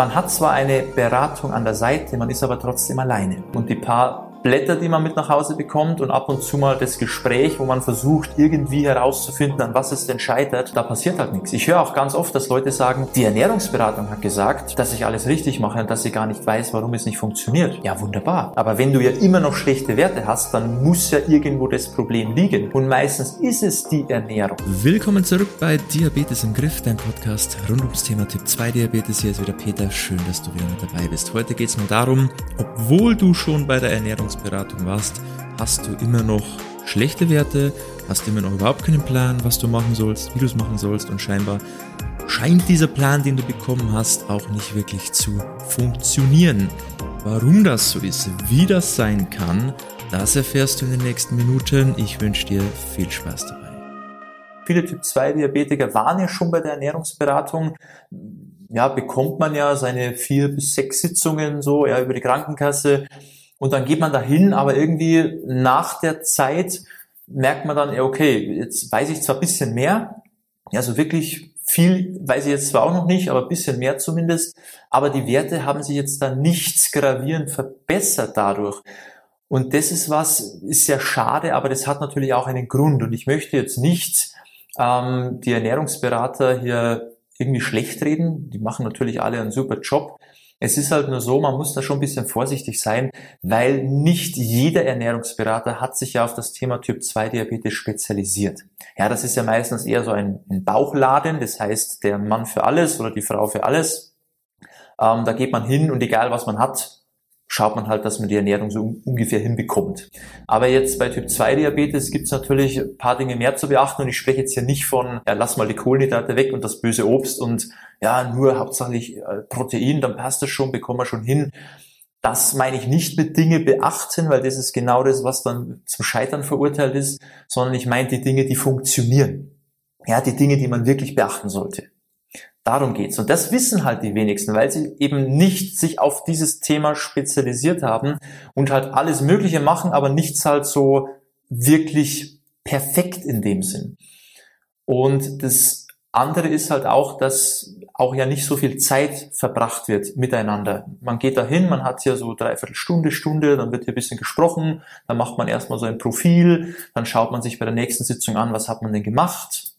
Man hat zwar eine Beratung an der Seite, man ist aber trotzdem alleine. Und die paar Blätter, die man mit nach Hause bekommt und ab und zu mal das Gespräch, wo man versucht, irgendwie herauszufinden, an was es denn scheitert, da passiert halt nichts. Ich höre auch ganz oft, dass Leute sagen, die Ernährungsberatung hat gesagt, dass ich alles richtig mache und dass sie gar nicht weiß, warum es nicht funktioniert. Ja, wunderbar. Aber wenn du ja immer noch schlechte Werte hast, dann muss ja irgendwo das Problem liegen. Und meistens ist es die Ernährung. Willkommen zurück bei Diabetes im Griff, dein Podcast rund ums Thema Typ 2 Diabetes. Hier ist wieder Peter. Schön, dass du wieder mit dabei bist. Heute geht es nur darum, obwohl du schon bei der Ernährung Ernährungsberatung warst, hast du immer noch schlechte Werte, hast immer noch überhaupt keinen Plan, was du machen sollst, wie du es machen sollst und scheinbar scheint dieser Plan, den du bekommen hast, auch nicht wirklich zu funktionieren. Warum das so ist, wie das sein kann, das erfährst du in den nächsten Minuten. Ich wünsche dir viel Spaß dabei. Viele Typ 2 Diabetiker waren ja schon bei der Ernährungsberatung. Ja, bekommt man ja seine vier bis sechs Sitzungen so, ja, über die Krankenkasse. Und dann geht man dahin, aber irgendwie nach der Zeit merkt man dann, okay, jetzt weiß ich zwar ein bisschen mehr, ja, so wirklich viel weiß ich jetzt zwar auch noch nicht, aber ein bisschen mehr zumindest, aber die Werte haben sich jetzt dann nichts gravierend verbessert dadurch. Und das ist was, ist sehr schade, aber das hat natürlich auch einen Grund. Und ich möchte jetzt nicht ähm, die Ernährungsberater hier irgendwie schlecht reden. Die machen natürlich alle einen super Job. Es ist halt nur so, man muss da schon ein bisschen vorsichtig sein, weil nicht jeder Ernährungsberater hat sich ja auf das Thema Typ 2 Diabetes spezialisiert. Ja, das ist ja meistens eher so ein, ein Bauchladen, das heißt der Mann für alles oder die Frau für alles. Ähm, da geht man hin und egal was man hat, schaut man halt, dass man die Ernährung so ungefähr hinbekommt. Aber jetzt bei Typ 2 Diabetes gibt es natürlich ein paar Dinge mehr zu beachten und ich spreche jetzt hier nicht von, ja, lass mal die Kohlenhydrate weg und das böse Obst und ja, nur hauptsächlich äh, Protein, dann passt das schon, bekommen wir schon hin. Das meine ich nicht mit Dinge beachten, weil das ist genau das, was dann zum Scheitern verurteilt ist, sondern ich meine die Dinge, die funktionieren. Ja, die Dinge, die man wirklich beachten sollte. Darum geht's. Und das wissen halt die wenigsten, weil sie eben nicht sich auf dieses Thema spezialisiert haben und halt alles Mögliche machen, aber nichts halt so wirklich perfekt in dem Sinn. Und das andere ist halt auch, dass auch ja nicht so viel Zeit verbracht wird miteinander. Man geht dahin, man hat ja so dreiviertel Stunde, Stunde, dann wird hier ein bisschen gesprochen, dann macht man erstmal so ein Profil, dann schaut man sich bei der nächsten Sitzung an, was hat man denn gemacht,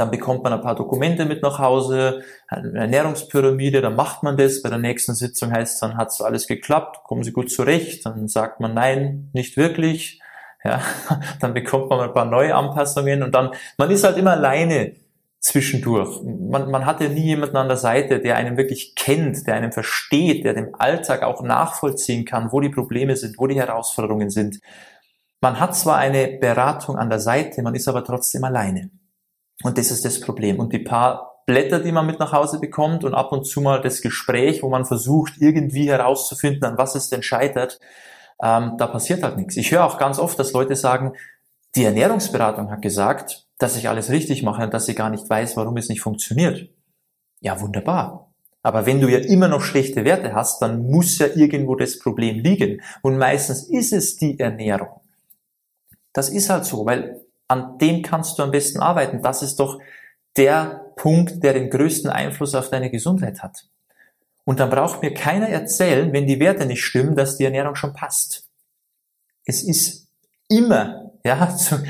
dann bekommt man ein paar Dokumente mit nach Hause, eine Ernährungspyramide, dann macht man das. Bei der nächsten Sitzung heißt es dann, hat so alles geklappt, kommen Sie gut zurecht. Dann sagt man nein, nicht wirklich. Ja, dann bekommt man ein paar neue Anpassungen und dann, man ist halt immer alleine zwischendurch. Man, man hat ja nie jemanden an der Seite, der einen wirklich kennt, der einen versteht, der dem Alltag auch nachvollziehen kann, wo die Probleme sind, wo die Herausforderungen sind. Man hat zwar eine Beratung an der Seite, man ist aber trotzdem alleine. Und das ist das Problem. Und die paar Blätter, die man mit nach Hause bekommt und ab und zu mal das Gespräch, wo man versucht, irgendwie herauszufinden, an was es denn scheitert, ähm, da passiert halt nichts. Ich höre auch ganz oft, dass Leute sagen, die Ernährungsberatung hat gesagt, dass ich alles richtig mache und dass sie gar nicht weiß, warum es nicht funktioniert. Ja, wunderbar. Aber wenn du ja immer noch schlechte Werte hast, dann muss ja irgendwo das Problem liegen. Und meistens ist es die Ernährung. Das ist halt so, weil an dem kannst du am besten arbeiten. Das ist doch der Punkt, der den größten Einfluss auf deine Gesundheit hat. Und dann braucht mir keiner erzählen, wenn die Werte nicht stimmen, dass die Ernährung schon passt. Es ist immer, ja, zu,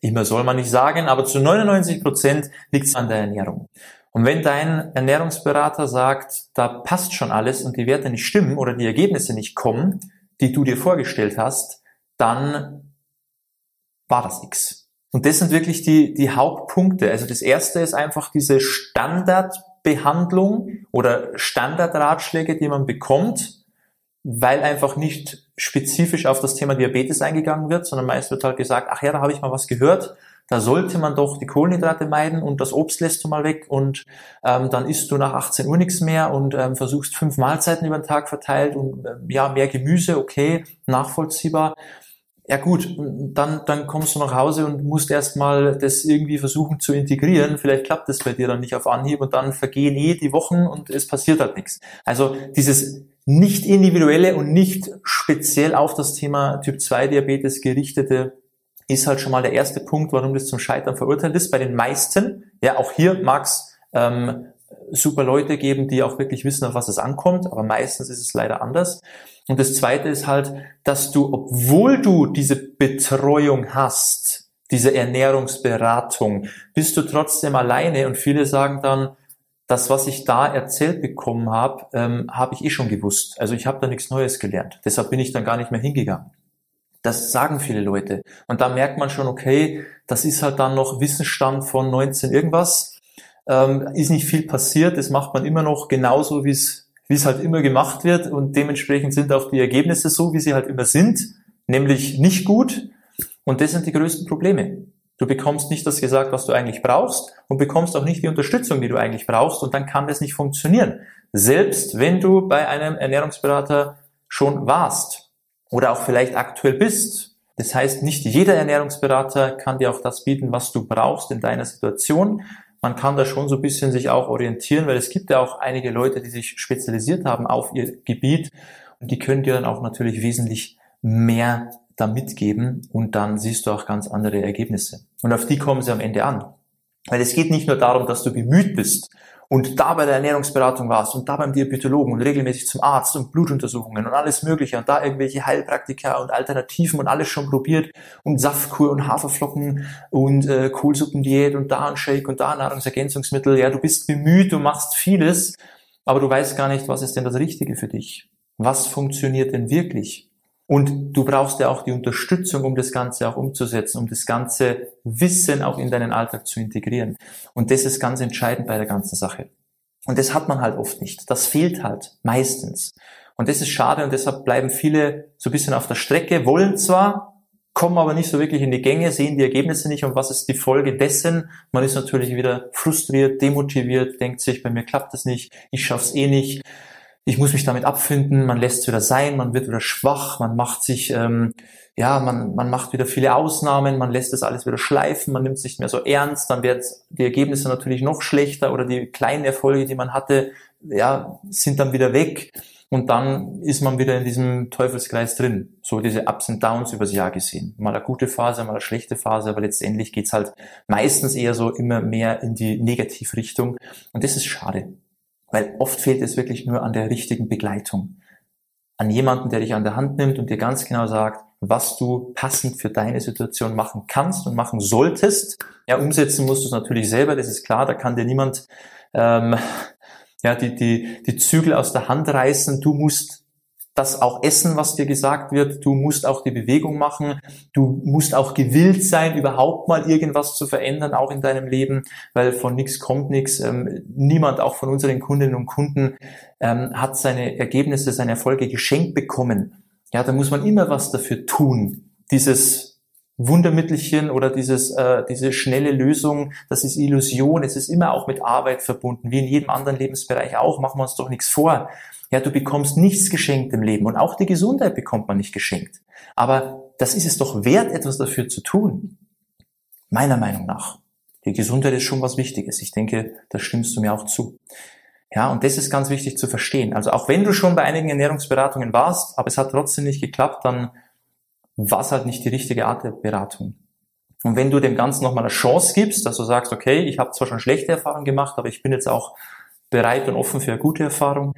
immer soll man nicht sagen, aber zu 99 Prozent liegt es an der Ernährung. Und wenn dein Ernährungsberater sagt, da passt schon alles und die Werte nicht stimmen oder die Ergebnisse nicht kommen, die du dir vorgestellt hast, dann war das nichts. Und das sind wirklich die, die Hauptpunkte. Also das erste ist einfach diese Standardbehandlung oder Standardratschläge, die man bekommt, weil einfach nicht spezifisch auf das Thema Diabetes eingegangen wird, sondern meist wird halt gesagt, ach ja, da habe ich mal was gehört, da sollte man doch die Kohlenhydrate meiden und das Obst lässt du mal weg und ähm, dann isst du nach 18 Uhr nichts mehr und ähm, versuchst fünf Mahlzeiten über den Tag verteilt und ähm, ja, mehr Gemüse, okay, nachvollziehbar ja gut, dann, dann kommst du nach Hause und musst erstmal das irgendwie versuchen zu integrieren. Vielleicht klappt das bei dir dann nicht auf Anhieb und dann vergehen eh die Wochen und es passiert halt nichts. Also dieses nicht individuelle und nicht speziell auf das Thema Typ 2 Diabetes gerichtete ist halt schon mal der erste Punkt, warum das zum Scheitern verurteilt ist. Bei den meisten, ja auch hier mag es ähm, super Leute geben, die auch wirklich wissen, auf was es ankommt, aber meistens ist es leider anders. Und das Zweite ist halt, dass du, obwohl du diese Betreuung hast, diese Ernährungsberatung, bist du trotzdem alleine und viele sagen dann, das, was ich da erzählt bekommen habe, ähm, habe ich eh schon gewusst. Also ich habe da nichts Neues gelernt. Deshalb bin ich dann gar nicht mehr hingegangen. Das sagen viele Leute. Und da merkt man schon, okay, das ist halt dann noch Wissensstand von 19 irgendwas. Ähm, ist nicht viel passiert. Das macht man immer noch genauso, wie es wie es halt immer gemacht wird. Und dementsprechend sind auch die Ergebnisse so, wie sie halt immer sind, nämlich nicht gut. Und das sind die größten Probleme. Du bekommst nicht das gesagt, was du eigentlich brauchst und bekommst auch nicht die Unterstützung, die du eigentlich brauchst und dann kann das nicht funktionieren. Selbst wenn du bei einem Ernährungsberater schon warst oder auch vielleicht aktuell bist. Das heißt, nicht jeder Ernährungsberater kann dir auch das bieten, was du brauchst in deiner Situation. Man kann da schon so ein bisschen sich auch orientieren, weil es gibt ja auch einige Leute, die sich spezialisiert haben auf ihr Gebiet und die können dir dann auch natürlich wesentlich mehr da mitgeben und dann siehst du auch ganz andere Ergebnisse. Und auf die kommen sie am Ende an. Weil es geht nicht nur darum, dass du bemüht bist und da bei der Ernährungsberatung warst und da beim Diabetologen und regelmäßig zum Arzt und Blutuntersuchungen und alles Mögliche und da irgendwelche Heilpraktika und Alternativen und alles schon probiert und Saftkur und Haferflocken und äh, Kohlsuppendiät und da ein Shake und da Nahrungsergänzungsmittel. Ja, du bist bemüht, du machst vieles, aber du weißt gar nicht, was ist denn das Richtige für dich? Was funktioniert denn wirklich? Und du brauchst ja auch die Unterstützung, um das Ganze auch umzusetzen, um das ganze Wissen auch in deinen Alltag zu integrieren. Und das ist ganz entscheidend bei der ganzen Sache. Und das hat man halt oft nicht. Das fehlt halt meistens. Und das ist schade und deshalb bleiben viele so ein bisschen auf der Strecke, wollen zwar, kommen aber nicht so wirklich in die Gänge, sehen die Ergebnisse nicht und was ist die Folge dessen? Man ist natürlich wieder frustriert, demotiviert, denkt sich, bei mir klappt das nicht, ich schaff's eh nicht ich muss mich damit abfinden, man lässt es wieder sein, man wird wieder schwach, man macht sich, ähm, ja, man, man macht wieder viele Ausnahmen, man lässt das alles wieder schleifen, man nimmt es nicht mehr so ernst, dann werden die Ergebnisse natürlich noch schlechter oder die kleinen Erfolge, die man hatte, ja, sind dann wieder weg und dann ist man wieder in diesem Teufelskreis drin. So diese Ups und Downs übers Jahr gesehen. Mal eine gute Phase, mal eine schlechte Phase, aber letztendlich geht's halt meistens eher so immer mehr in die Negativrichtung und das ist schade. Weil oft fehlt es wirklich nur an der richtigen Begleitung. An jemanden, der dich an der Hand nimmt und dir ganz genau sagt, was du passend für deine Situation machen kannst und machen solltest. Ja, umsetzen musst du es natürlich selber, das ist klar, da kann dir niemand ähm, ja, die, die, die Zügel aus der Hand reißen. Du musst das auch essen, was dir gesagt wird. Du musst auch die Bewegung machen. Du musst auch gewillt sein, überhaupt mal irgendwas zu verändern, auch in deinem Leben, weil von nichts kommt nichts. Ähm, niemand, auch von unseren Kundinnen und Kunden, ähm, hat seine Ergebnisse, seine Erfolge geschenkt bekommen. Ja, da muss man immer was dafür tun. Dieses Wundermittelchen oder dieses, äh, diese schnelle Lösung, das ist Illusion. Es ist immer auch mit Arbeit verbunden, wie in jedem anderen Lebensbereich auch. Machen wir uns doch nichts vor. Ja, du bekommst nichts geschenkt im Leben und auch die Gesundheit bekommt man nicht geschenkt. Aber das ist es doch wert, etwas dafür zu tun. Meiner Meinung nach. Die Gesundheit ist schon was Wichtiges. Ich denke, da stimmst du mir auch zu. Ja, und das ist ganz wichtig zu verstehen. Also auch wenn du schon bei einigen Ernährungsberatungen warst, aber es hat trotzdem nicht geklappt, dann war es halt nicht die richtige Art der Beratung. Und wenn du dem Ganzen nochmal eine Chance gibst, dass du sagst, okay, ich habe zwar schon schlechte Erfahrungen gemacht, aber ich bin jetzt auch bereit und offen für eine gute Erfahrung,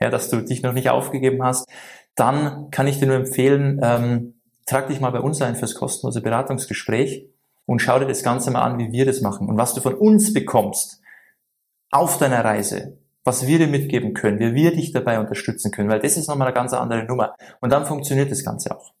ja, dass du dich noch nicht aufgegeben hast, dann kann ich dir nur empfehlen, ähm, trag dich mal bei uns ein fürs kostenlose Beratungsgespräch und schau dir das Ganze mal an, wie wir das machen und was du von uns bekommst auf deiner Reise, was wir dir mitgeben können, wie wir dich dabei unterstützen können, weil das ist nochmal eine ganz andere Nummer. Und dann funktioniert das Ganze auch.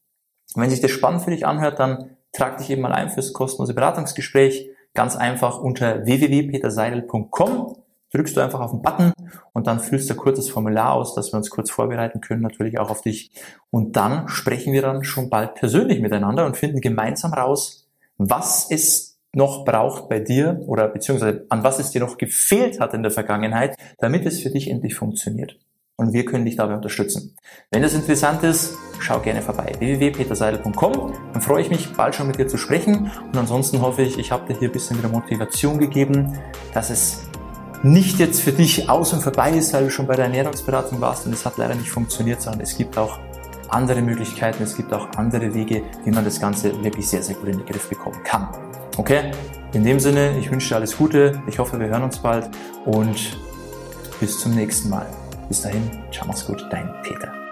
Und wenn sich das spannend für dich anhört, dann trag dich eben mal ein fürs kostenlose Beratungsgespräch. Ganz einfach unter www.peterseidel.com drückst du einfach auf den Button und dann füllst du ein kurzes Formular aus, dass wir uns kurz vorbereiten können, natürlich auch auf dich. Und dann sprechen wir dann schon bald persönlich miteinander und finden gemeinsam raus, was es noch braucht bei dir oder beziehungsweise an was es dir noch gefehlt hat in der Vergangenheit, damit es für dich endlich funktioniert. Und wir können dich dabei unterstützen. Wenn das interessant ist, schau gerne vorbei. www.peterseidel.com. Dann freue ich mich, bald schon mit dir zu sprechen. Und ansonsten hoffe ich, ich habe dir hier ein bisschen wieder Motivation gegeben, dass es nicht jetzt für dich aus und vorbei ist, weil du schon bei der Ernährungsberatung warst und es hat leider nicht funktioniert, sondern es gibt auch andere Möglichkeiten, es gibt auch andere Wege, wie man das Ganze wirklich sehr, sehr gut in den Griff bekommen kann. Okay? In dem Sinne, ich wünsche dir alles Gute, ich hoffe, wir hören uns bald und bis zum nächsten Mal. Bis dahin, ciao, mach's gut, dein Peter.